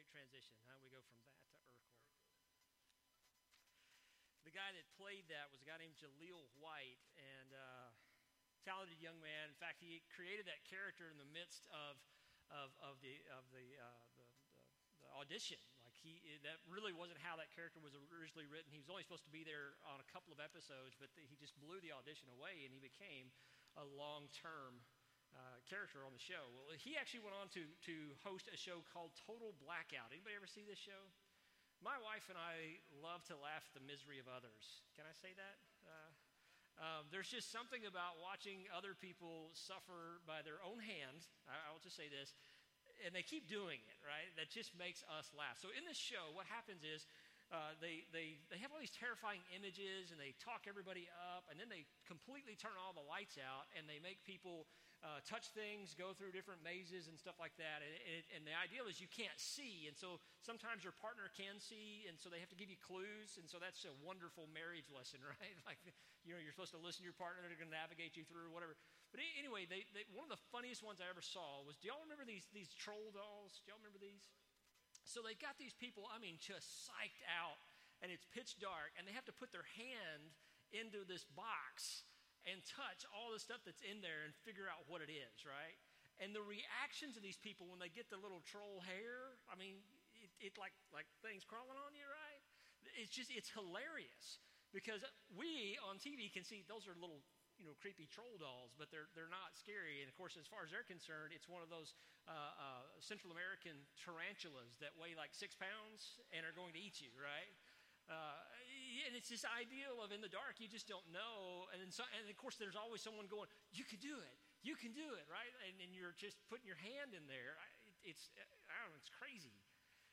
great transition. How do we go from that to Urkel? The guy that played that was a guy named Jaleel White, and uh, talented young man. In fact, he created that character in the midst of of, of the of the, uh, the, the audition. Like he, that really wasn't how that character was originally written. He was only supposed to be there on a couple of episodes, but the, he just blew the audition away, and he became a long-term uh, character on the show. Well, he actually went on to to host a show called Total Blackout. Anybody ever see this show? My wife and I love to laugh at the misery of others. Can I say that? Uh, um, there's just something about watching other people suffer by their own hand. I, I will just say this and they keep doing it, right? That just makes us laugh. So in this show, what happens is uh, they, they, they have all these terrifying images and they talk everybody up, and then they completely turn all the lights out and they make people uh, touch things, go through different mazes and stuff like that. And, and, and, the ideal is you can't see, and so sometimes your partner can see, and so they have to give you clues, and so that's a wonderful marriage lesson, right? like, you know, you're supposed to listen to your partner, they're going to navigate you through whatever. But anyway, they, they, one of the funniest ones I ever saw was do y'all remember these, these troll dolls? Do y'all remember these? So they got these people, I mean, just psyched out, and it's pitch dark, and they have to put their hand into this box and touch all the stuff that's in there and figure out what it is, right? And the reactions of these people when they get the little troll hair, I mean, it, it like like things crawling on you, right? It's just it's hilarious because we on TV can see those are little you know creepy troll dolls, but they're they're not scary. And of course, as far as they're concerned, it's one of those uh, uh, Central American tarantulas that weigh like six pounds and are going to eat you, right? Uh, and it's this ideal of in the dark, you just don't know. And, so, and of course, there's always someone going, You can do it. You can do it, right? And, and you're just putting your hand in there. It's, I don't know, it's crazy.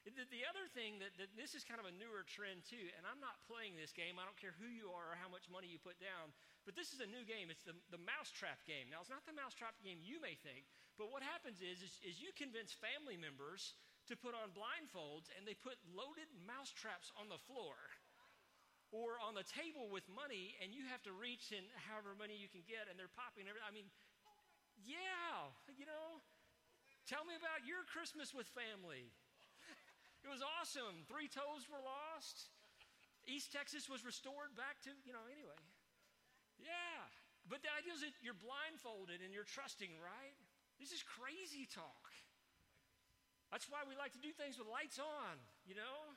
The, the other thing that, that, this is kind of a newer trend too, and I'm not playing this game. I don't care who you are or how much money you put down, but this is a new game. It's the, the mousetrap game. Now, it's not the mousetrap game you may think, but what happens is, is, is you convince family members to put on blindfolds and they put loaded mouse traps on the floor or on the table with money and you have to reach in however money you can get and they're popping everything. I mean, yeah, you know, tell me about your Christmas with family. It was awesome. Three toes were lost. East Texas was restored back to, you know, anyway. Yeah. But the idea is that you're blindfolded and you're trusting, right? This is crazy talk. That's why we like to do things with lights on, you know?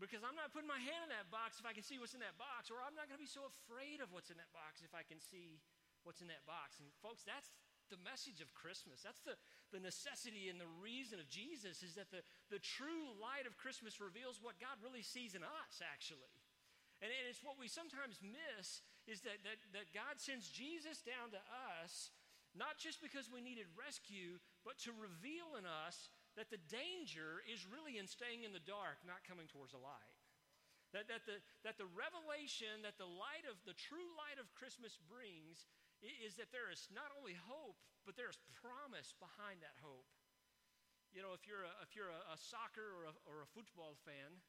Because I'm not putting my hand in that box if I can see what's in that box, or I'm not going to be so afraid of what's in that box if I can see what's in that box. And folks, that's the message of Christmas. That's the, the necessity and the reason of Jesus is that the, the true light of Christmas reveals what God really sees in us, actually. And, and it's what we sometimes miss is that, that, that God sends Jesus down to us, not just because we needed rescue, but to reveal in us that the danger is really in staying in the dark, not coming towards the light. That, that, the, that the revelation that the light of the true light of Christmas brings is that there is not only hope, but there's promise behind that hope. You know, if you're a, if you're a, a soccer or a, or a football fan,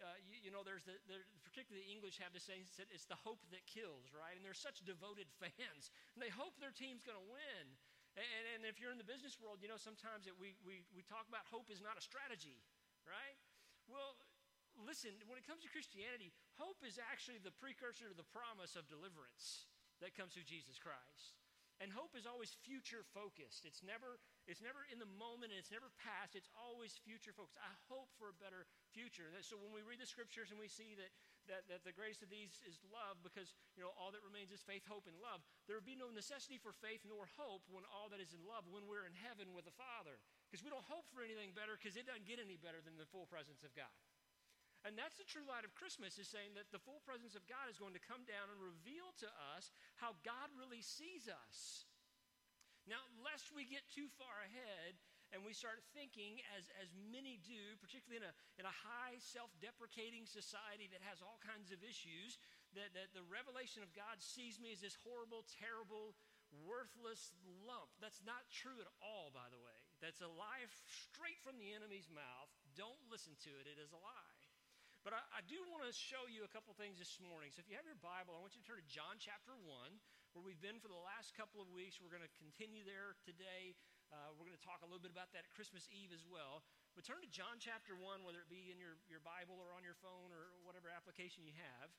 uh, you, you, know, there's the, the, particularly the English have this saying, it's the hope that kills, right? And they're such devoted fans, and they hope their team's going to win. And, and, if you're in the business world, you know, sometimes that we, we, we talk about hope is not a strategy, right? Well, listen, when it comes to Christianity, hope is actually the precursor to the promise of deliverance that comes through Jesus Christ. And hope is always future focused. It's never, it's never in the moment and it's never past. It's always future focused. I hope for a better future. So when we read the scriptures and we see that, that, that the greatest of these is love because, you know, all that remains is faith, hope, and love, there would be no necessity for faith nor hope when all that is in love, when we're in heaven with the Father. Because we don't hope for anything better because it doesn't get any better than the full presence of God. And that's the true light of Christmas, is saying that the full presence of God is going to come down and reveal to us how God really sees us. Now, lest we get too far ahead and we start thinking, as, as many do, particularly in a, in a high self deprecating society that has all kinds of issues, that, that the revelation of God sees me as this horrible, terrible, worthless lump. That's not true at all, by the way. That's a lie straight from the enemy's mouth. Don't listen to it, it is a lie. But I, I do want to show you a couple things this morning. So if you have your Bible, I want you to turn to John chapter 1, where we've been for the last couple of weeks. We're going to continue there today. Uh, we're going to talk a little bit about that at Christmas Eve as well. But turn to John chapter 1, whether it be in your, your Bible or on your phone or whatever application you have.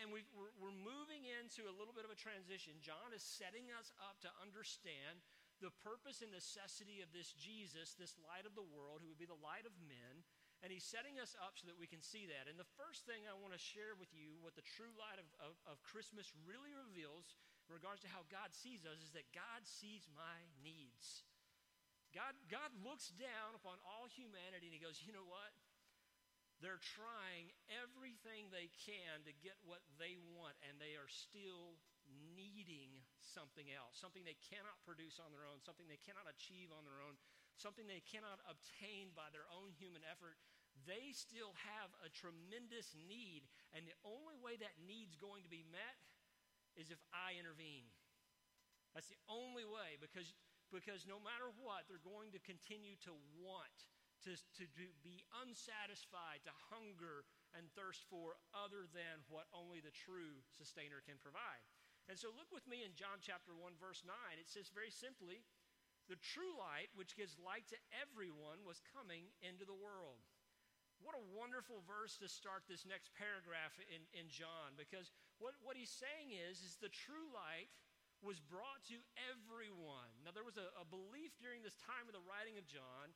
And we are we're moving into a little bit of a transition. John is setting us up to understand the purpose and necessity of this Jesus, this light of the world, who would be the light of men. And he's setting us up so that we can see that. And the first thing I want to share with you, what the true light of, of, of Christmas really reveals in regards to how God sees us, is that God sees my needs. God, God looks down upon all humanity and he goes, you know what? They're trying everything they can to get what they want, and they are still needing something else, something they cannot produce on their own, something they cannot achieve on their own, something they cannot obtain by their own human effort. They still have a tremendous need, and the only way that need's going to be met is if I intervene. That's the only way because, because no matter what, they're going to continue to want to, to, to be unsatisfied, to hunger and thirst for other than what only the true sustainer can provide. And so look with me in John chapter 1, verse 9. It says very simply, the true light, which gives light to everyone, was coming into the world. What a wonderful verse to start this next paragraph in, in John, because what, what he's saying is, is the true light was brought to everyone. Now, there was a, a belief during this time of the writing of John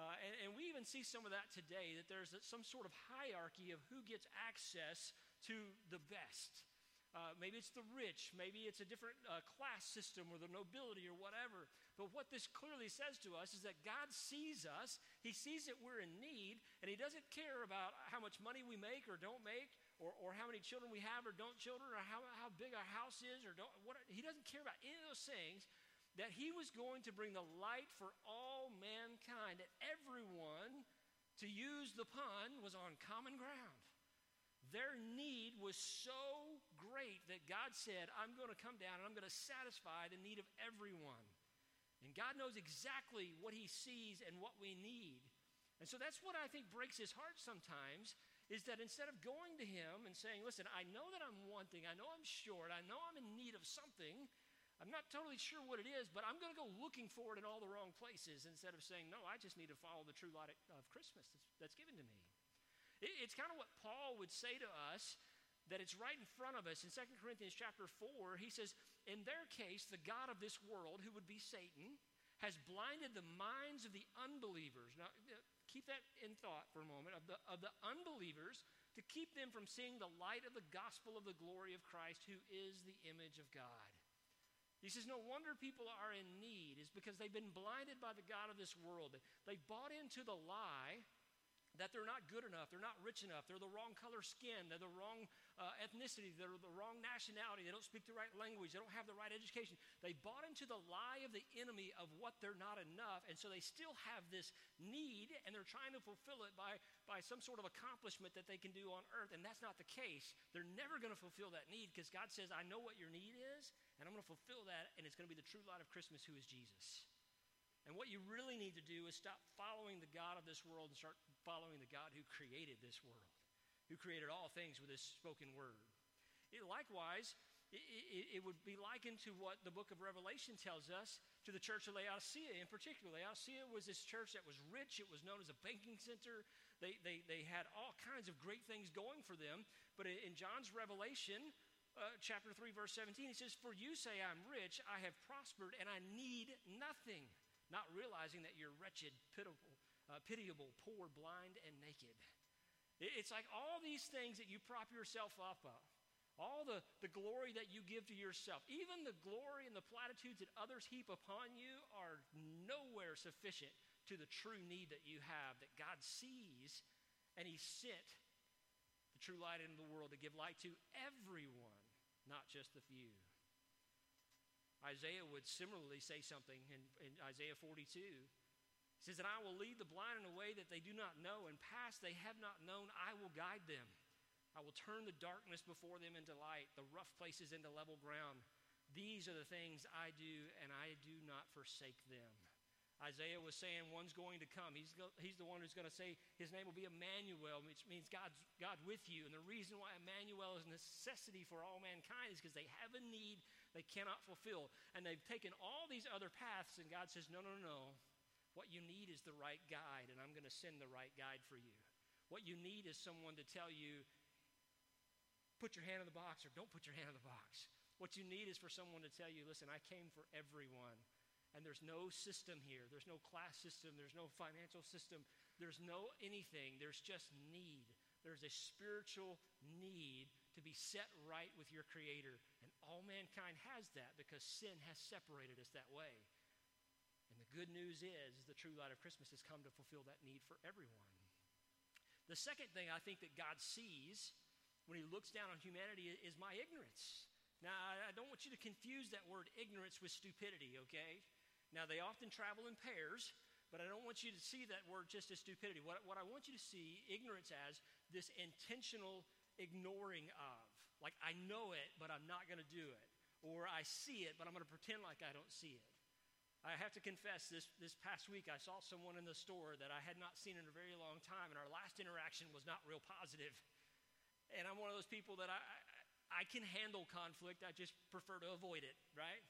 uh, and, and, we even see some of that today, that there's some sort of hierarchy of who gets access to the best. Uh, maybe it's the rich, maybe it's a different uh, class system or the nobility or whatever. But what this clearly says to us is that God sees us, He sees that we're in need, and He doesn't care about how much money we make or don't make, or, or how many children we have or don't children, or how, how big our house is, or don't. What, he doesn't care about any of those things that he was going to bring the light for all mankind, that everyone, to use the pun, was on common ground. Their need was so great that God said, I'm going to come down and I'm going to satisfy the need of everyone. And God knows exactly what He sees and what we need. And so that's what I think breaks His heart sometimes is that instead of going to Him and saying, Listen, I know that I'm wanting, I know I'm short, I know I'm in need of something, I'm not totally sure what it is, but I'm going to go looking for it in all the wrong places instead of saying, no, I just need to follow the true light of Christmas that's, that's given to me. It, it's kind of what Paul would say to us that it's right in front of us in 2 Corinthians chapter 4. He says, in their case, the God of this world, who would be Satan, has blinded the minds of the unbelievers. Now, keep that in thought for a moment of the, of the unbelievers to keep them from seeing the light of the gospel of the glory of Christ, who is the image of God. He says, No wonder people are in need, is because they've been blinded by the God of this world. They bought into the lie that they're not good enough, they're not rich enough, they're the wrong color skin, they're the wrong uh, ethnicity, they're the wrong nationality, they don't speak the right language, they don't have the right education. They bought into the lie of the enemy of what they're not enough, and so they still have this need, and they're trying to fulfill it by, by some sort of accomplishment that they can do on earth, and that's not the case. They're never going to fulfill that need because God says, I know what your need is, and I'm going to fulfill that, and it's going to be the true light of Christmas, who is Jesus. And what you really need to do is stop following the God of this world and start following the God who created this world, who created all things with his spoken word. It, likewise, it, it, it, would be likened to what the book of Revelation tells us to the church of Laodicea in particular. Laodicea was this church that was rich, it was known as a banking center. They, they, they had all kinds of great things going for them. But in John's Revelation, uh, chapter 3, verse 17, he says, For you say, I'm rich, I have prospered, and I need nothing not realizing that you're wretched, pitiable, uh, pitiable, poor, blind, and naked. It's like all these things that you prop yourself up of, all the, the glory that you give to yourself, even the glory and the platitudes that others heap upon you are nowhere sufficient to the true need that you have that God sees, and He sent the true light into the world to give light to everyone, not just the few. Isaiah would similarly say something in, in Isaiah 42. He says, And I will lead the blind in a way that they do not know, and paths they have not known, I will guide them. I will turn the darkness before them into light, the rough places into level ground. These are the things I do, and I do not forsake them. Isaiah was saying one's going to come. He's, go, he's the one who's going to say his name will be Emmanuel, which means God's, God with you. And the reason why Emmanuel is a necessity for all mankind is because they have a need they cannot fulfill. And they've taken all these other paths, and God says, No, no, no. What you need is the right guide, and I'm going to send the right guide for you. What you need is someone to tell you, put your hand in the box or don't put your hand in the box. What you need is for someone to tell you, listen, I came for everyone. And there's no system here. There's no class system. There's no financial system. There's no anything. There's just need. There's a spiritual need to be set right with your Creator. All mankind has that because sin has separated us that way. And the good news is the true light of Christmas has come to fulfill that need for everyone. The second thing I think that God sees when He looks down on humanity is my ignorance. Now, I don't want you to confuse that word ignorance with stupidity, okay? Now, they often travel in pairs, but I don't want you to see that word just as stupidity. What, what I want you to see ignorance as this intentional ignoring of. Like, I know it, but I'm not going to do it. Or I see it, but I'm going to pretend like I don't see it. I have to confess, this, this past week I saw someone in the store that I had not seen in a very long time, and our last interaction was not real positive. And I'm one of those people that I, I, can handle conflict, I just prefer to avoid it, right?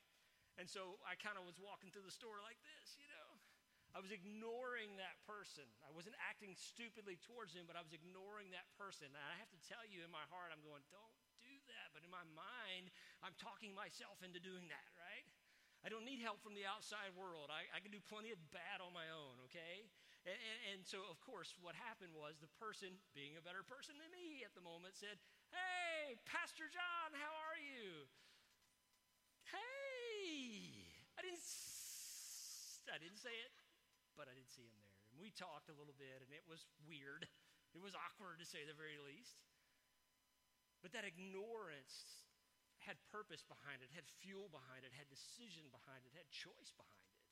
And so I kind of was walking through the store like this, you know. I was ignoring that person. I wasn't acting stupidly towards him, but I was ignoring that person. And I have to tell you, in my heart, I'm going, don't. But in my mind, I'm talking myself into doing that, right? I don't need help from the outside world. I, I can do plenty of bad on my own, okay? And, and, and so, of course, what happened was the person, being a better person than me at the moment, said, Hey, Pastor John, how are you? Hey, I didn't, I didn't say it, but I did see him there. And we talked a little bit, and it was weird. It was awkward to say the very least. But that ignorance had purpose behind it, had fuel behind it, had decision behind it, had choice behind it.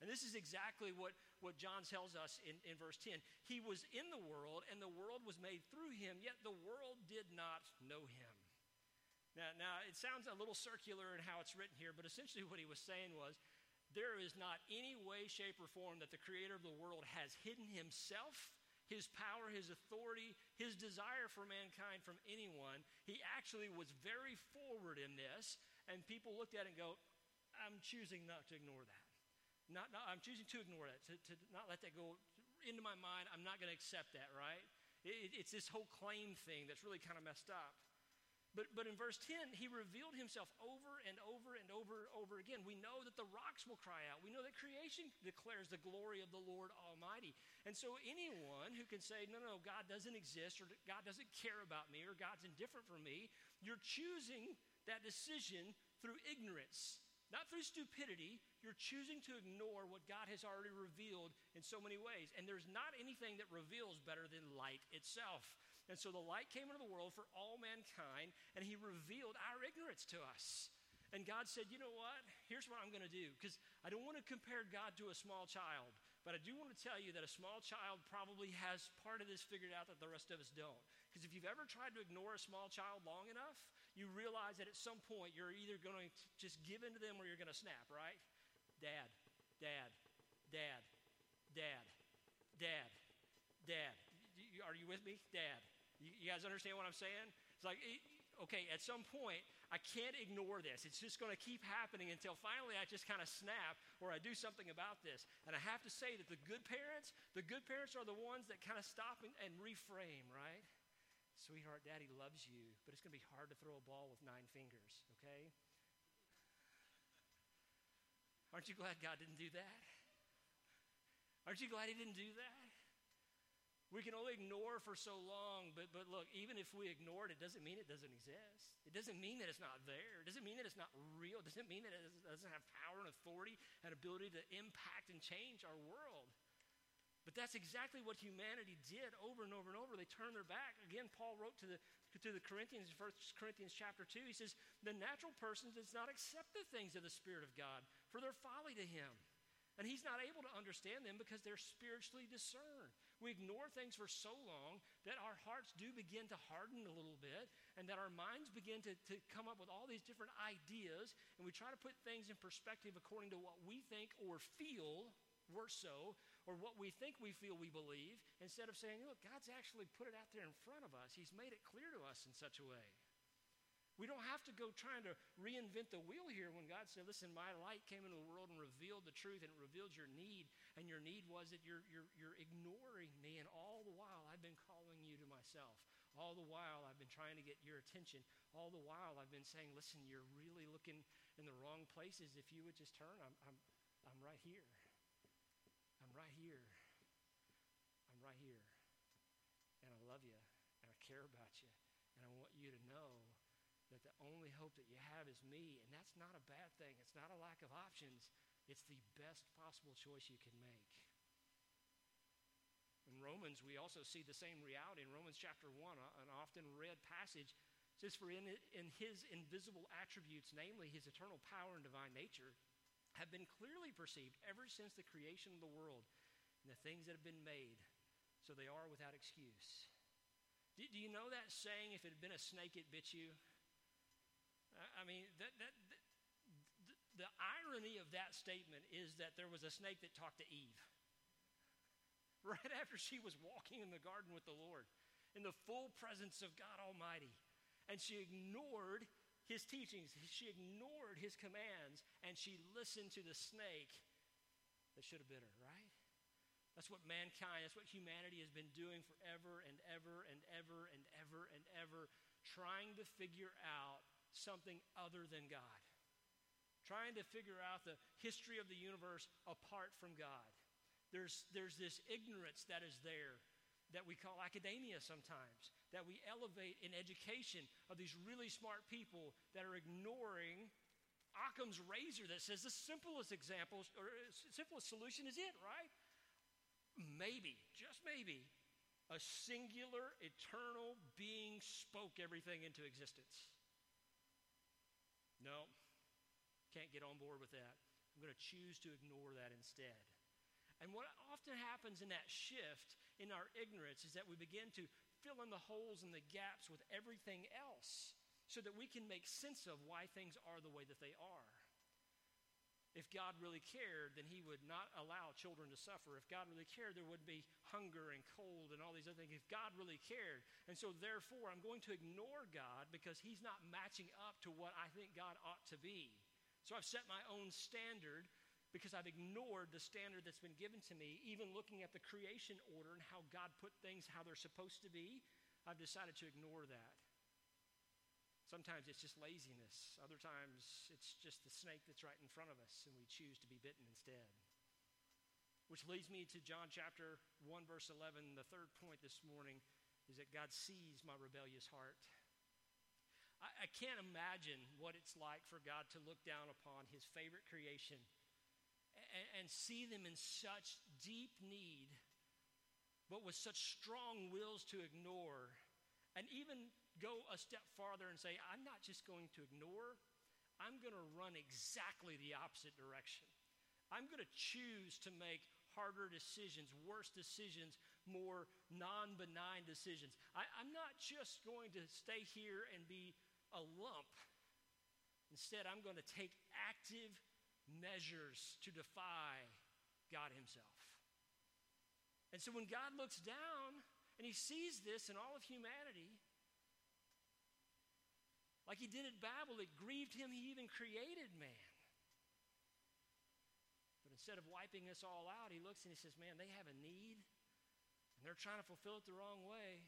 And this is exactly what, what John tells us in, in verse 10. He was in the world, and the world was made through him, yet the world did not know him. Now, now, it sounds a little circular in how it's written here, but essentially what he was saying was there is not any way, shape, or form that the creator of the world has hidden himself, his power, his authority, his desire for mankind from anyone. He actually was very forward in this, and people looked at it and go, I'm choosing not to ignore that. Not, not, I'm choosing to ignore that, to, to not let that go into my mind. I'm not going to accept that, right? It, it's this whole claim thing that's really kind of messed up. But, but in verse 10, he revealed himself over and over and over and over again. We know that the rocks will cry out. We know that creation declares the glory of the Lord Almighty. And so, anyone who can say, no, no, God doesn't exist, or God doesn't care about me, or God's indifferent for me, you're choosing that decision through ignorance, not through stupidity. You're choosing to ignore what God has already revealed in so many ways. And there's not anything that reveals better than light itself. And so the light came into the world for all mankind, and he revealed our ignorance to us. And God said, You know what? Here's what I'm going to do. Because I don't want to compare God to a small child, but I do want to tell you that a small child probably has part of this figured out that the rest of us don't. Because if you've ever tried to ignore a small child long enough, you realize that at some point you're either going to just give in to them or you're going to snap, right? Dad, dad, dad, dad, dad, dad. Are you with me? Dad, you, guys understand what I'm saying? It's like, okay, at some point, I can't ignore this. It's just going to keep happening until finally I just kind of snap or I do something about this. And I have to say that the good parents, the good parents are the ones that kind of stop and, and reframe, right? Sweetheart, daddy loves you, but it's going to be hard to throw a ball with nine fingers, okay? Aren't you glad God didn't do that? Aren't you glad He didn't do that? We can only ignore for so long, but, but look, even if we ignore it, it doesn't mean it doesn't exist. It doesn't mean that it's not there. It doesn't mean that it's not real. It doesn't mean that it doesn't have power and authority and ability to impact and change our world. But that's exactly what humanity did over and over and over. They turned their back. Again, Paul wrote to the, to the Corinthians, 1 Corinthians chapter 2, he says, The natural person does not accept the things of the Spirit of God, for they're folly to him. And he's not able to understand them because they're spiritually discerned. We ignore things for so long that our hearts do begin to harden a little bit and that our minds begin to, to come up with all these different ideas and we try to put things in perspective according to what we think or feel, worse so, or what we think we feel we believe, instead of saying, look, God's actually put it out there in front of us. He's made it clear to us in such a way. We don't have to go trying to reinvent the wheel here when God said, Listen, my light came into the world and revealed the truth and it revealed your need. And your need was that you're, you're, you're ignoring me. And all the while, I've been calling you to myself. All the while, I've been trying to get your attention. All the while, I've been saying, Listen, you're really looking in the wrong places. If you would just turn, I'm, I'm, I'm right here. I'm right here. I'm right here. And I love you. And I care about you. And I want you to know that the only hope that you have is me. And that's not a bad thing. It's not a lack of options. It's the best possible choice you can make. In Romans, we also see the same reality. In Romans chapter 1, uh, an often read passage says, For in, in his invisible attributes, namely his eternal power and divine nature, have been clearly perceived ever since the creation of the world and the things that have been made, so they are without excuse. Do, do you know that saying, if it had been a snake, it bit you? I mean, that, that, the irony of that statement is that there was a snake that talked to Eve right after she was walking in the garden with the Lord in the full presence of God Almighty. And she ignored his teachings, she ignored his commands, and she listened to the snake that should have been her, right? That's what mankind, that's what humanity has been doing forever and ever and ever and ever and ever, trying to figure out something other than God. Trying to figure out the history of the universe apart from God. There's, there's this ignorance that is there that we call academia sometimes, that we elevate in education of these really smart people that are ignoring Occam's razor that says the simplest example or uh, simplest solution is it, right? Maybe, just maybe, a singular, eternal being spoke everything into existence. No, can't get on board with that. I'm going to choose to ignore that instead. And what often happens in that shift in our ignorance is that we begin to fill in the holes and the gaps with everything else so that we can make sense of why things are the way that they are. If God really cared, then He would not allow children to suffer. If God really cared, there would be hunger and cold and all these other things. If God really cared. And so, therefore, I'm going to ignore God because He's not matching up to what I think God ought to be. So, I've set my own standard because I've ignored the standard that's been given to me, even looking at the creation order and how God put things how they're supposed to be. I've decided to ignore that. Sometimes it's just laziness. Other times it's just the snake that's right in front of us and we choose to be bitten instead. Which leads me to John chapter 1, verse 11. The third point this morning is that God sees my rebellious heart. I, I can't imagine what it's like for God to look down upon his favorite creation and, and see them in such deep need, but with such strong wills to ignore, and even go a step farther and say, I'm not just going to ignore, I'm going to run exactly the opposite direction. I'm going to choose to make harder decisions, worse decisions, more non benign decisions. I, am not just going to stay here and be a lump. Instead, I'm going to take active measures to defy God Himself. And so when God looks down and He sees this in all of humanity, like he did at Babel, it grieved him he even created man. But instead of wiping us all out, he looks and he says, Man, they have a need, and they're trying to fulfill it the wrong way.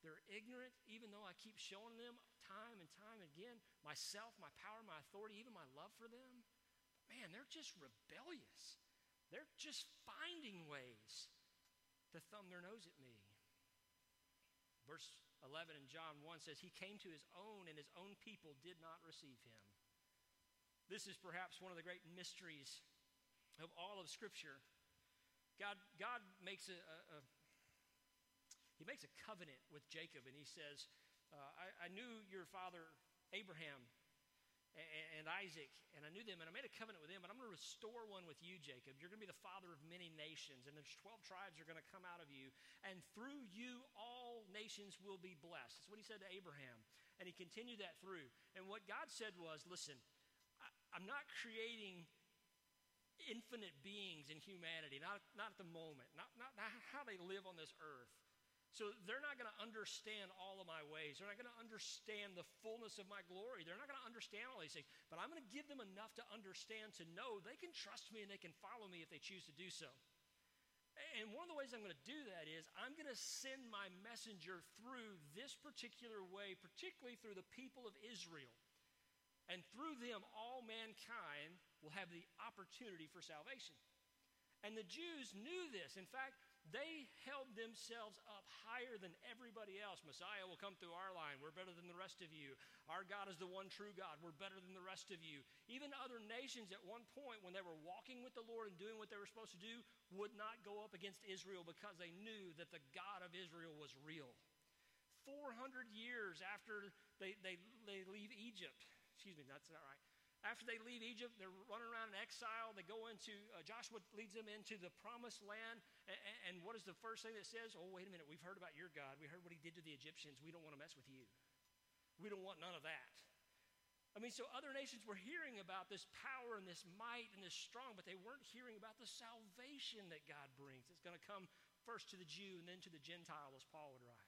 They're ignorant, even though I keep showing them time and time again myself, my power, my authority, even my love for them. Man, they're just rebellious. They're just finding ways to thumb their nose at me. Verse 11 in John 1 says, He came to his own, and his own people did not receive him. This is perhaps one of the great mysteries of all of Scripture. God, God makes a, a, a he makes a covenant with Jacob, and he says, uh, I, I knew your father Abraham and Isaac, and I knew them, and I made a covenant with them, but I'm going to restore one with you, Jacob. You're going to be the father of many nations, and there's 12 tribes are going to come out of you, and through you all nations will be blessed. That's what he said to Abraham, and he continued that through. And what God said was, listen, I, I'm not creating infinite beings in humanity, not, not at the moment, not, not, not how they live on this earth. So they're not going to understand all of my ways. They're not going to understand the fullness of my glory. They're not going to understand all these things. But I'm going to give them enough to understand, to know they can trust me and they can follow me if they choose to do so. And one of the ways I'm going to do that is I'm going to send my messenger through this particular way, particularly through the people of Israel. And through them, all mankind will have the opportunity for salvation. And the Jews knew this. In fact, they held themselves up higher than everybody else. Messiah will come through our line. We're better than the rest of you. Our God is the one true God. We're better than the rest of you. Even other nations at one point, when they were walking with the Lord and doing what they were supposed to do, would not go up against Israel because they knew that the God of Israel was real. 400 years after they, they, they leave Egypt, excuse me, that's not right. After they leave Egypt, they're running around in exile. They go into, uh, Joshua leads them into the promised land. And, and what is the first thing that says? Oh, wait a minute, we've heard about your God. We heard what he did to the Egyptians. We don't want to mess with you. We don't want none of that. I mean, so other nations were hearing about this power and this might and this strong, but they weren't hearing about the salvation that God brings. It's going to come first to the Jew and then to the Gentile, as Paul would write.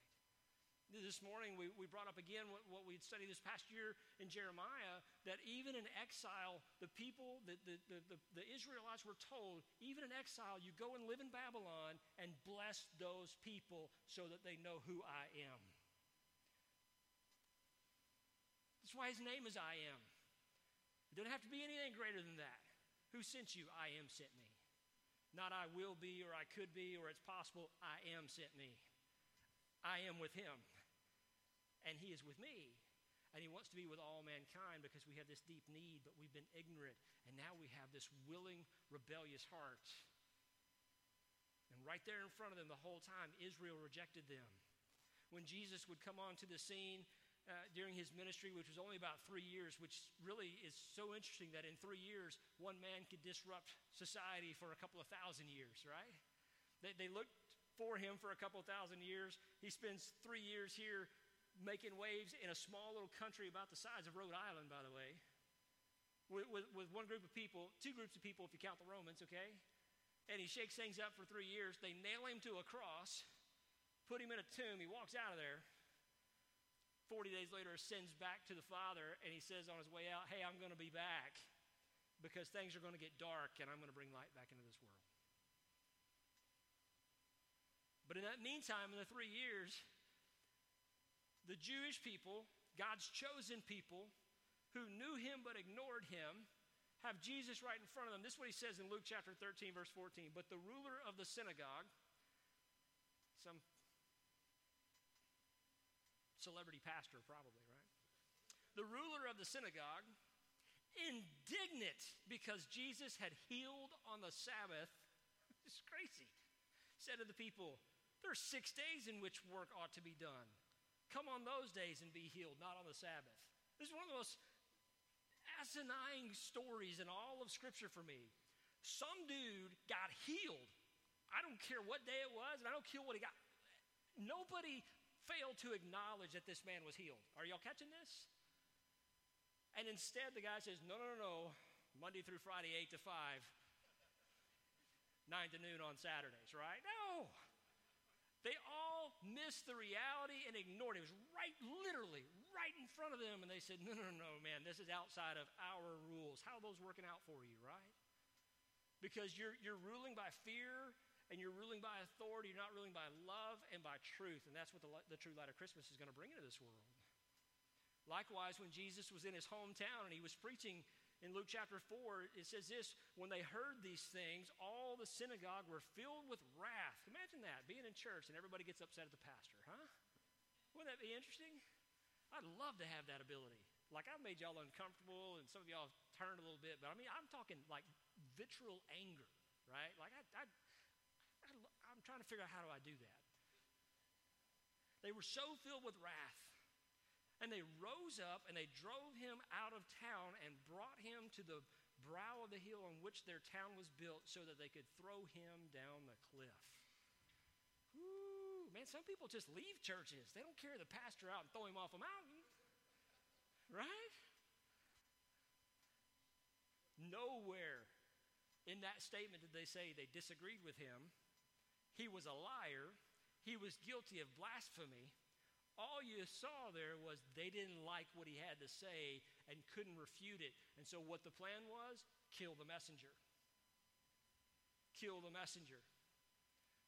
This morning, we, we brought up again what, what we studied this past year in Jeremiah that even in exile, the people, the, the, the, the, Israelites were told, even in exile, you go and live in Babylon and bless those people so that they know who I am. That's why his name is I am. It doesn't have to be anything greater than that. Who sent you? I am sent me. Not I will be or I could be or it's possible. I am sent me. I am with him and He is with me. And He wants to be with all mankind because we have this deep need, but we've been ignorant. And now we have this willing, rebellious heart. And right there in front of them the whole time, Israel rejected them. When Jesus would come onto the scene, uh, during his ministry, which was only about three years, which really is so interesting that in three years, one man could disrupt society for a couple of thousand years, right? They, they looked for him for a couple of thousand years. He spends three years here making waves in a small little country about the size of Rhode Island, by the way, with, with, with, one group of people, two groups of people if you count the Romans, okay? And he shakes things up for three years. They nail him to a cross, put him in a tomb. He walks out of there. 40 days later, ascends back to the Father, and he says on his way out, Hey, I'm going to be back because things are going to get dark, and I'm going to bring light back into this world. But in that meantime, in the three years, the Jewish people, God's chosen people, who knew him but ignored him, have Jesus right in front of them. This is what he says in Luke chapter 13, verse 14. But the ruler of the synagogue, some celebrity pastor probably, right? The ruler of the synagogue, indignant because Jesus had healed on the Sabbath, it's crazy, said to the people, There are six days in which work ought to be done. Come on those days and be healed, not on the Sabbath. This is one of the most asinine stories in all of Scripture for me. Some dude got healed. I don't care what day it was, and I don't care what he got. Nobody failed to acknowledge that this man was healed. Are y'all catching this? And instead, the guy says, No, no, no, no. Monday through Friday, 8 to 5, 9 to noon on Saturdays, right? No. They all missed the reality and ignored it. It was right, literally, right in front of them. And they said, No, no, no, man, this is outside of our rules. How are those working out for you, right? Because you're, you're ruling by fear and you're ruling by authority. You're not ruling by love and by truth. And that's what the, the true light of Christmas is going to bring into this world. Likewise, when Jesus was in his hometown and he was preaching in Luke chapter 4, it says this when they heard these things, all the synagogue were filled with wrath. Imagine that, being in church and everybody gets upset at the pastor, huh? Wouldn't that be interesting? I'd love to have that ability. Like, I've made y'all uncomfortable, and some of y'all turned a little bit, but I mean, I'm talking like vitriol anger, right? Like, I, I, I, I'm trying to figure out how do I do that. They were so filled with wrath and they rose up and they drove him out of town and brought him to the brow of the hill on which their town was built so that they could throw him down the cliff. Man, some people just leave churches. They don't carry the pastor out and throw him off a mountain. Right? Nowhere in that statement did they say they disagreed with him. He was a liar he was guilty of blasphemy, all you saw there was they didn't like what he had to say and couldn't refute it. And so, what the plan was kill the messenger. Kill the messenger.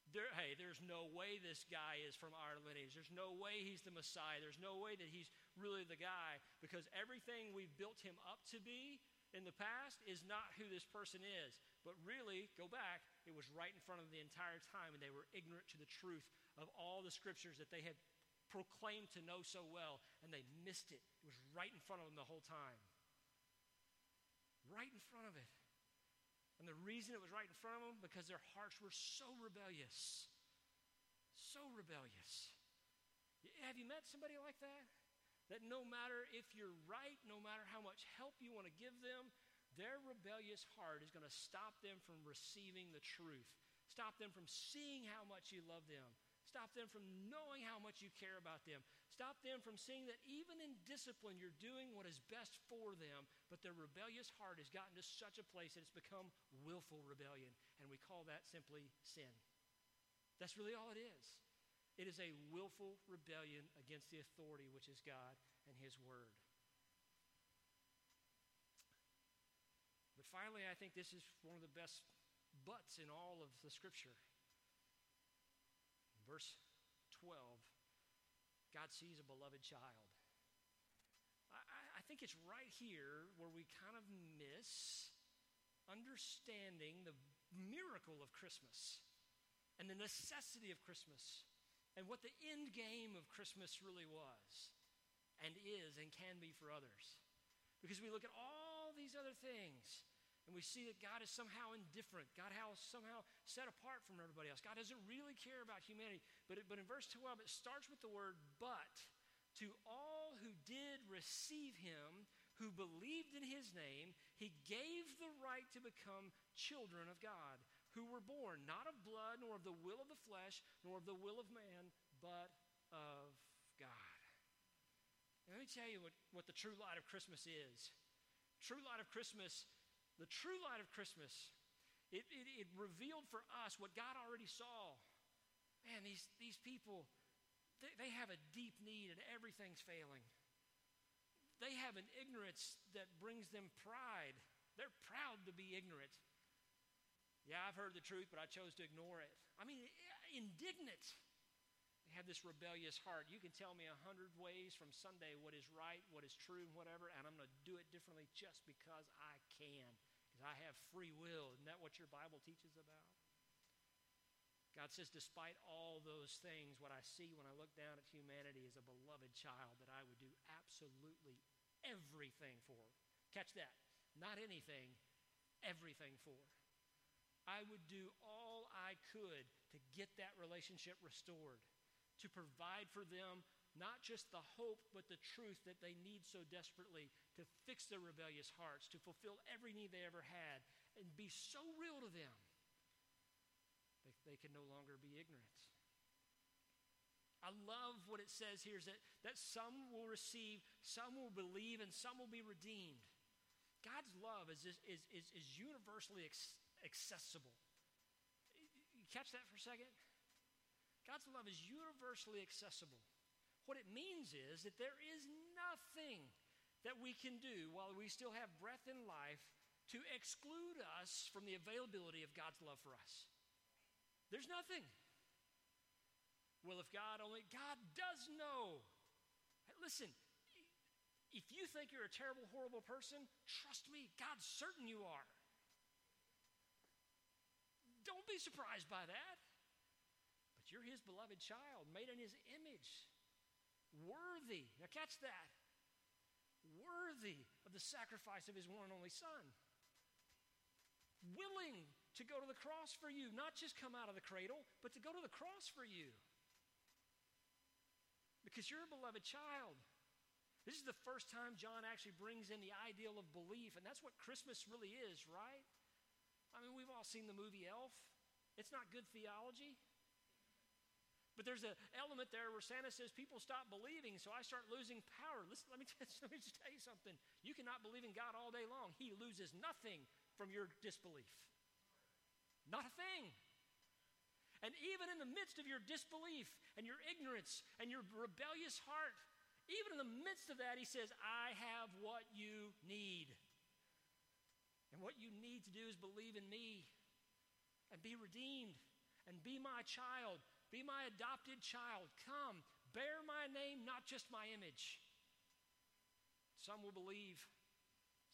There, hey, there's no way this guy is from our lineage. There's no way he's the Messiah. There's no way that he's really the guy because everything we've built him up to be in the past is not who this person is. But really, go back, it was right in front of them the entire time, and they were ignorant to the truth of all the scriptures that they had proclaimed to know so well, and they missed it. It was right in front of them the whole time. Right in front of it. And the reason it was right in front of them, because their hearts were so rebellious. So rebellious. Have you met somebody like that? That no matter if you're right, no matter how much help you want to give them, their rebellious heart is going to stop them from receiving the truth, stop them from seeing how much you love them, Stop them from knowing how much you care about them. Stop them from seeing that even in discipline, you're doing what is best for them, but their rebellious heart has gotten to such a place that it's become willful rebellion. And we call that simply sin. That's really all it is. It is a willful rebellion against the authority, which is God and His Word. But finally, I think this is one of the best buts in all of the Scripture. Verse 12 God sees a beloved child. I, I think it's right here where we kind of miss understanding the miracle of Christmas and the necessity of Christmas and what the end game of Christmas really was and is and can be for others. Because we look at all these other things and we see that God is somehow indifferent. God is somehow set apart from everybody else. God doesn't really care about humanity. But, it, but in verse 12, it starts with the word but. To all who did receive him, who believed in his name, he gave the right to become children of God, who were born not of blood, nor of the will of the flesh, nor of the will of man, but of God. And let me tell you what, what the true light of Christmas is. True light of Christmas the true light of Christmas, it, it, it revealed for us what God already saw. Man, these, these people, they, they have a deep need and everything's failing. They have an ignorance that brings them pride. They're proud to be ignorant. Yeah, I've heard the truth, but I chose to ignore it. I mean, eh, indignant. They have this rebellious heart. You can tell me a hundred ways from Sunday what is right, what is true, and whatever, and I'm going to do it differently just because I can. I have free will. Isn't that what your Bible teaches about? God says, despite all those things, what I see when I look down at humanity is a beloved child that I would do absolutely everything for. Catch that. Not anything, everything for. I would do all I could to get that relationship restored, to provide for them not just the hope, but the truth that they need so desperately to fix their rebellious hearts, to fulfill every need they ever had, and be so real to them that they can no longer be ignorant. I love what it says here is that, that some will receive, some will believe, and some will be redeemed. God's love is, is, is, is universally accessible. You catch that for a second? God's love is universally accessible. What it means is that there is nothing that we can do while we still have breath in life to exclude us from the availability of God's love for us. There's nothing. Well, if God only, God does know. Listen, if you think you're a terrible, horrible person, trust me, God's certain you are. Don't be surprised by that. But you're His beloved child, made in His image. Worthy. Now, catch that. Worthy of the sacrifice of his one and only Son. Willing to go to the cross for you, not just come out of the cradle, but to go to the cross for you. Because you're a beloved child. This is the first time John actually brings in the ideal of belief, and that's what Christmas really is, right? I mean, we've all seen the movie Elf. It's not good theology. But there's an element there where Santa says people stop believing, so I start losing power. Listen, let me, let me just tell you something. You cannot believe in God all day long. He loses nothing from your disbelief. Not a thing. And even in the midst of your disbelief and your ignorance and your rebellious heart, even in the midst of that, he says, I have what you need. And what you need to do is believe in me and be redeemed and be my child, be my adopted child. Come, bear my name, not just my image. Some will believe,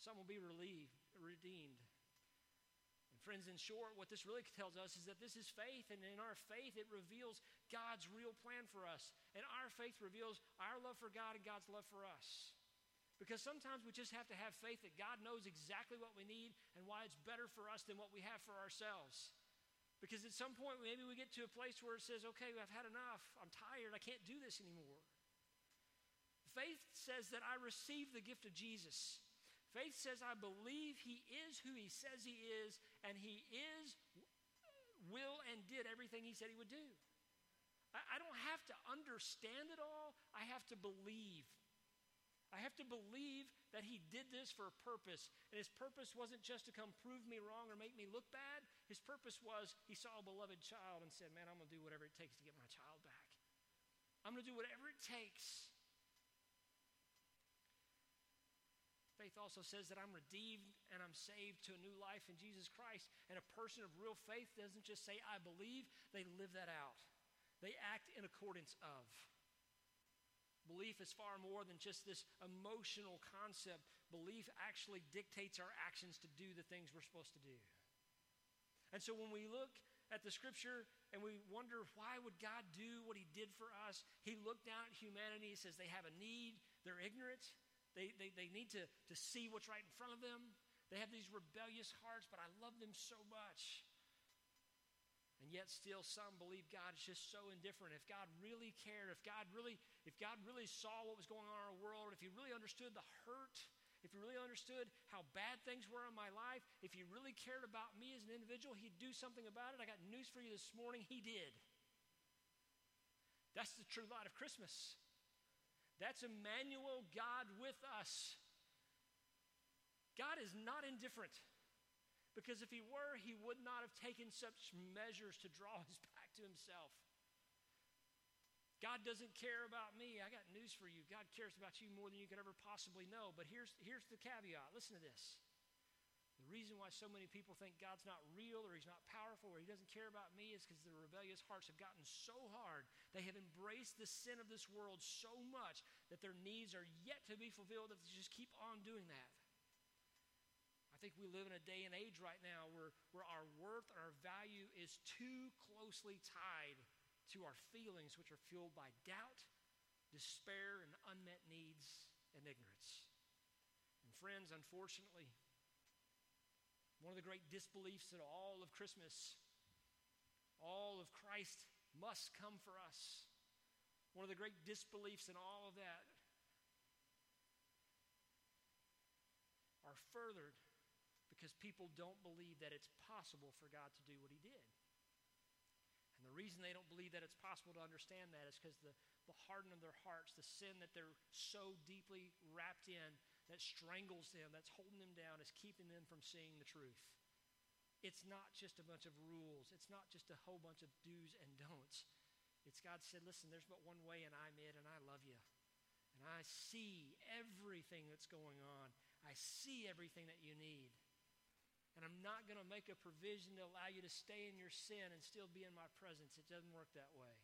some will be relieved, redeemed. And friends, in short, what this really tells us is that this is faith, and in our faith, it reveals God's real plan for us. And our faith reveals our love for God and God's love for us. Because sometimes we just have to have faith that God knows exactly what we need and why it's better for us than what we have for ourselves. Because at some point, maybe we get to a place where it says, okay, I've had enough. I'm tired. I can't do this anymore. Faith says that I receive the gift of Jesus. Faith says I believe he is who he says he is, and he is, will, and did everything he said he would do. I, I don't have to understand it all, I have to believe. I have to believe that he did this for a purpose. And his purpose wasn't just to come prove me wrong or make me look bad. His purpose was he saw a beloved child and said, Man, I'm going to do whatever it takes to get my child back. I'm going to do whatever it takes Faith also says that I'm redeemed and I'm saved to a new life in Jesus Christ. And a person of real faith doesn't just say, I believe, they live that out. They act in accordance of. Belief is far more than just this emotional concept. Belief actually dictates our actions to do the things we're supposed to do. And so when we look at the scripture and we wonder why would God do what he did for us? He looked down at humanity, he says they have a need, they're ignorant, they, they, they need to, to see what's right in front of them. They have these rebellious hearts, but I love them so much. And yet still some believe God is just so indifferent. If God really cared, if God really, if God really saw what was going on in our world, if he really understood the hurt, if he really understood how bad things were in my life, if he really cared about me as an individual, he'd do something about it. I got news for you this morning. He did. That's the true light of Christmas. That's Emmanuel, God with us. God is not indifferent. Because if he were, he would not have taken such measures to draw us back to himself. God doesn't care about me. I got news for you. God cares about you more than you could ever possibly know. But here's, here's the caveat listen to this. The reason why so many people think God's not real or He's not powerful or He doesn't care about me is because the rebellious hearts have gotten so hard. They have embraced the sin of this world so much that their needs are yet to be fulfilled if they just keep on doing that. Think we live in a day and age right now where, where our worth and our value is too closely tied to our feelings, which are fueled by doubt, despair, and unmet needs and ignorance. And friends, unfortunately, one of the great disbeliefs in all of Christmas. All of Christ must come for us. One of the great disbeliefs in all of that are furthered because people don't believe that it's possible for God to do what He did. And the reason they don't believe that it's possible to understand that is because the, the harden of their hearts, the sin that they're so deeply wrapped in, that strangles them, that's holding them down, is keeping them from seeing the truth. It's not just a bunch of rules, it's not just a whole bunch of do's and don'ts. It's God said, Listen, there's but one way, and I'm it, and I love you. And I see everything that's going on, I see everything that you need. And I'm not going to make a provision to allow you to stay in your sin and still be in my presence. It doesn't work that way.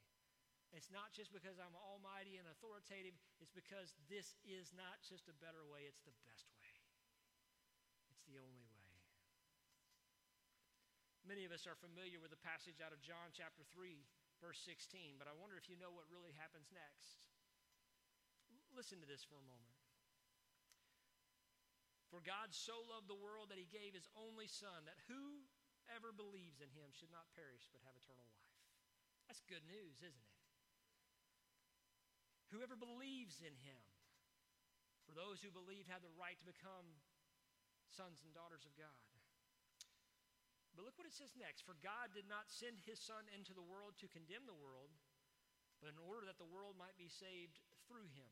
It's not just because I'm almighty and authoritative, it's because this is not just a better way, it's the best way. It's the only way. Many of us are familiar with the passage out of John chapter 3, verse 16, but I wonder if you know what really happens next. Listen to this for a moment. For God so loved the world that he gave his only Son, that whoever believes in him should not perish but have eternal life. That's good news, isn't it? Whoever believes in him. For those who believe have the right to become sons and daughters of God. But look what it says next. For God did not send his Son into the world to condemn the world, but in order that the world might be saved through him.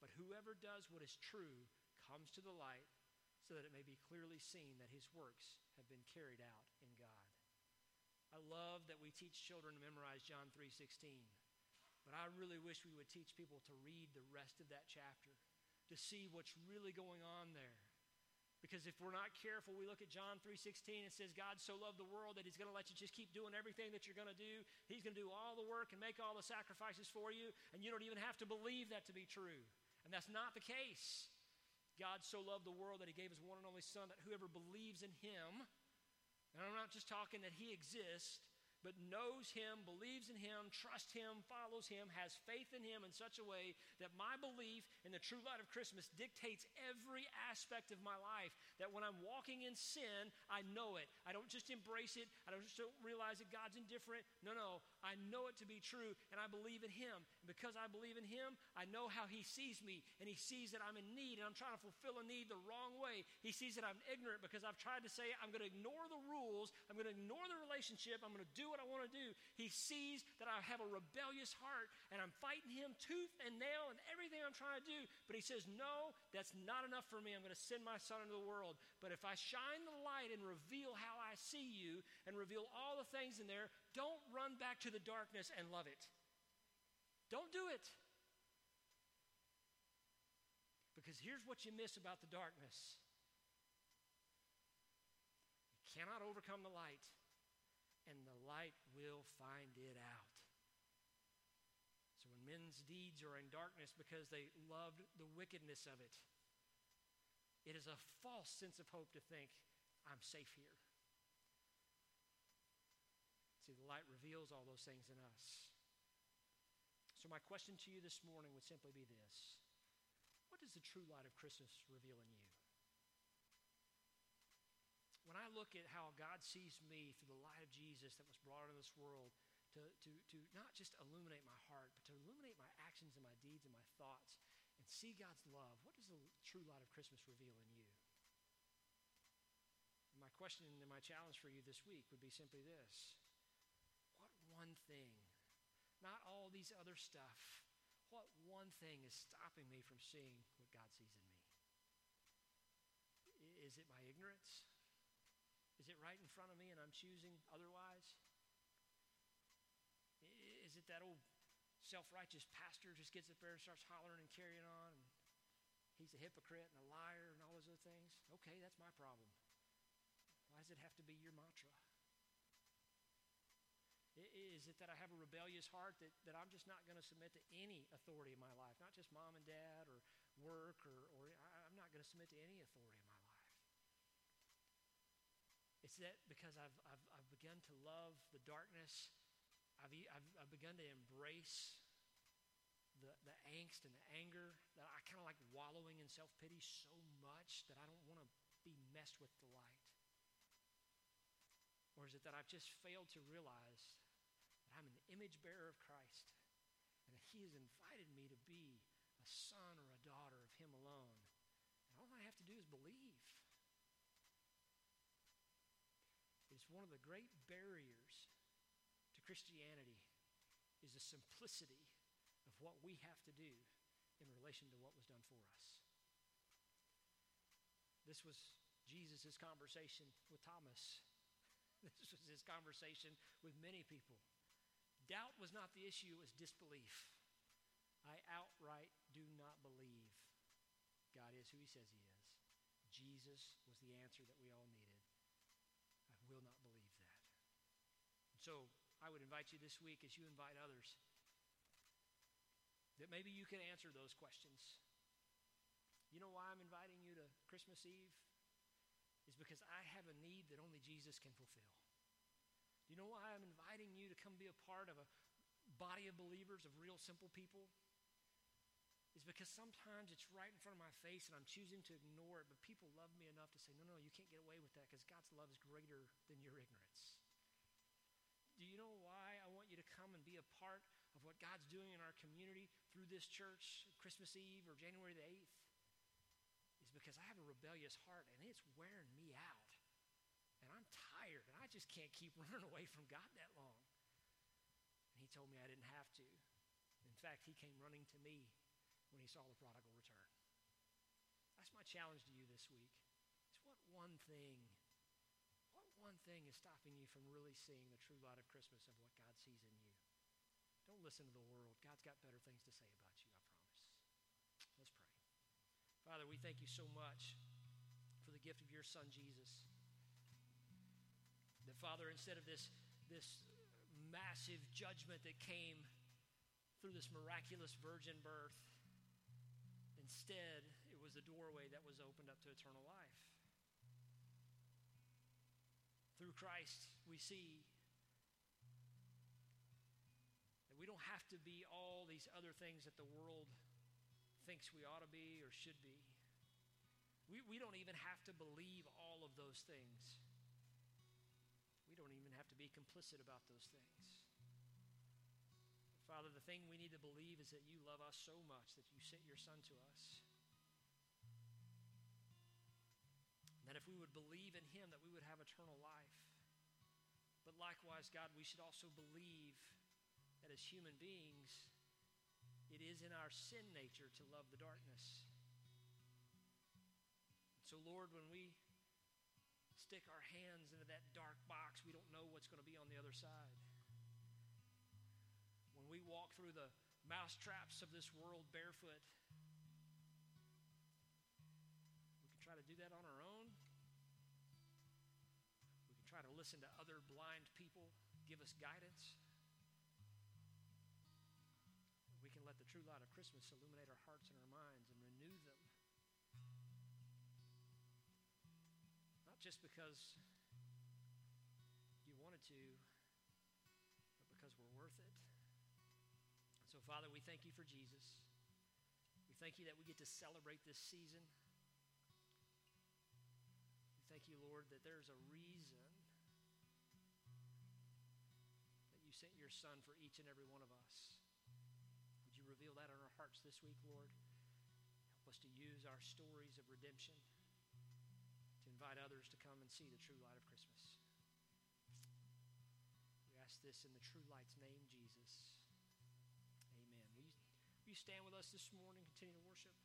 But whoever does what is true comes to the light, so that it may be clearly seen that his works have been carried out in God. I love that we teach children to memorize John 3:16. But I really wish we would teach people to read the rest of that chapter to see what's really going on there. Because if we're not careful, we look at John 3:16 and says God so loved the world that he's going to let you just keep doing everything that you're going to do. He's going to do all the work and make all the sacrifices for you, and you don't even have to believe that to be true. And that's not the case. God so loved the world that he gave his one and only son that whoever believes in him, and I'm not just talking that he exists, but knows him, believes in him, trusts him, follows him, has faith in him in such a way that my belief in the true light of Christmas dictates every aspect of my life. That when I'm walking in sin, I know it. I don't just embrace it, I don't just don't realize that God's indifferent. No, no, I know it to be true, and I believe in him. And because I believe in him, I know how he sees me, and he sees that I'm in need, and I'm trying to fulfill a need the wrong way. He sees that I'm ignorant because I've tried to say, I'm going to ignore the rules, I'm going to ignore the relationship, I'm going to do what I want to do. He sees that I have a rebellious heart and I'm fighting him tooth and nail and everything I'm trying to do. But he says, No, that's not enough for me. I'm going to send my son into the world. But if I shine the light and reveal how I see you and reveal all the things in there, don't run back to the darkness and love it. Don't do it. Because here's what you miss about the darkness you cannot overcome the light and the light will find it out. So when men's deeds are in darkness because they loved the wickedness of it, it is a false sense of hope to think, I'm safe here. See, the light reveals all those things in us. So, my question to you this morning would simply be this What does the true light of Christmas reveal in you? When I look at how God sees me through the light of Jesus that was brought into this world to, to, to not just illuminate my heart, but to illuminate my actions and my deeds and my thoughts and see God's love, what does the true light of Christmas reveal in you? My question and my challenge for you this week would be simply this What one thing, not all these other stuff, what one thing is stopping me from seeing what God sees in me? Is it my ignorance? Is it right in front of me and I'm choosing otherwise? Is it that old self righteous pastor just gets up there and starts hollering and carrying on? And he's a hypocrite and a liar and all those other things? Okay, that's my problem. Why does it have to be your mantra? Is it that I have a rebellious heart that, that I'm just not going to submit to any authority in my life? Not just mom and dad or work, or, or I'm not going to submit to any authority in my life. It's that because I've, I've, I've begun to love the darkness, I've, I've, I've begun to embrace the, the angst and the anger that I kind of like wallowing in self pity so much that I don't want to be messed with the light? Or is it that I've just failed to realize that I'm an image bearer of Christ and that He has invited me to be a son or a daughter of Him alone? And all I have to do is believe. One of the great barriers to Christianity is the simplicity of what we have to do in relation to what was done for us. This was Jesus' conversation with Thomas. This was his conversation with many people. Doubt was not the issue, it was disbelief. I outright do not believe God is who he says he is. Jesus was the answer that we all needed will not believe that. So I would invite you this week as you invite others that maybe you can answer those questions. You know why I'm inviting you to Christmas Eve? Is because I have a need that only Jesus can fulfill. You know why I'm inviting you to come be a part of a body of believers, of real simple people? is because sometimes it's right in front of my face and I'm choosing to ignore it, but people love me enough to say, no, no, you can't get away with that because God's love is greater than your ignorance. Do you know why I want you to come and be a part of what God's doing in our community through this church, Christmas Eve or January the 8th, is because I have a rebellious heart and it's wearing me out. And I'm tired and I just can't keep running away from God that long. And he told me I didn't have to. In fact, he came running to me when he saw the prodigal return. That's my challenge to you this week. Is what one thing, one thing is stopping you from really seeing the true light of Christmas of what God sees in you? Don't listen to the world. God's got better things to say about you, I promise. Let's pray. Father, we thank you so much for the gift of your son Jesus. That Father, instead of this, this massive judgment that came through this miraculous virgin birth, instead it was the doorway that was opened up to eternal life. Through Christ, we see that we don't have to be all these other things that the world thinks we ought to be or should be. We, we don't even have to believe all of those things. We don't even have to be complicit about those things. Father, the thing we need to believe is that you love us so much that you sent your Son to us. That if we would believe in him, that we would have eternal life. But likewise, God, we should also believe that as human beings, it is in our sin nature to love the darkness. So, Lord, when we stick our hands into that dark box, we don't know what's going to be on the other side. When we walk through the mouse traps of this world barefoot, we can try to do that on our own. We can try to listen to other blind people give us guidance. We can let the true light of Christmas illuminate our hearts and our minds and renew them. Not just because you wanted to, but because we're worth it. So, Father, we thank you for Jesus. We thank you that we get to celebrate this season. We thank you, Lord, that there's a reason sent your Son for each and every one of us. Would you reveal that in our hearts this week, Lord? Help us to use our stories of redemption to invite others to come and see the true light of Christmas. We ask this in the true light's name, Jesus. Amen. Will you, will you stand with us this morning, continue to worship?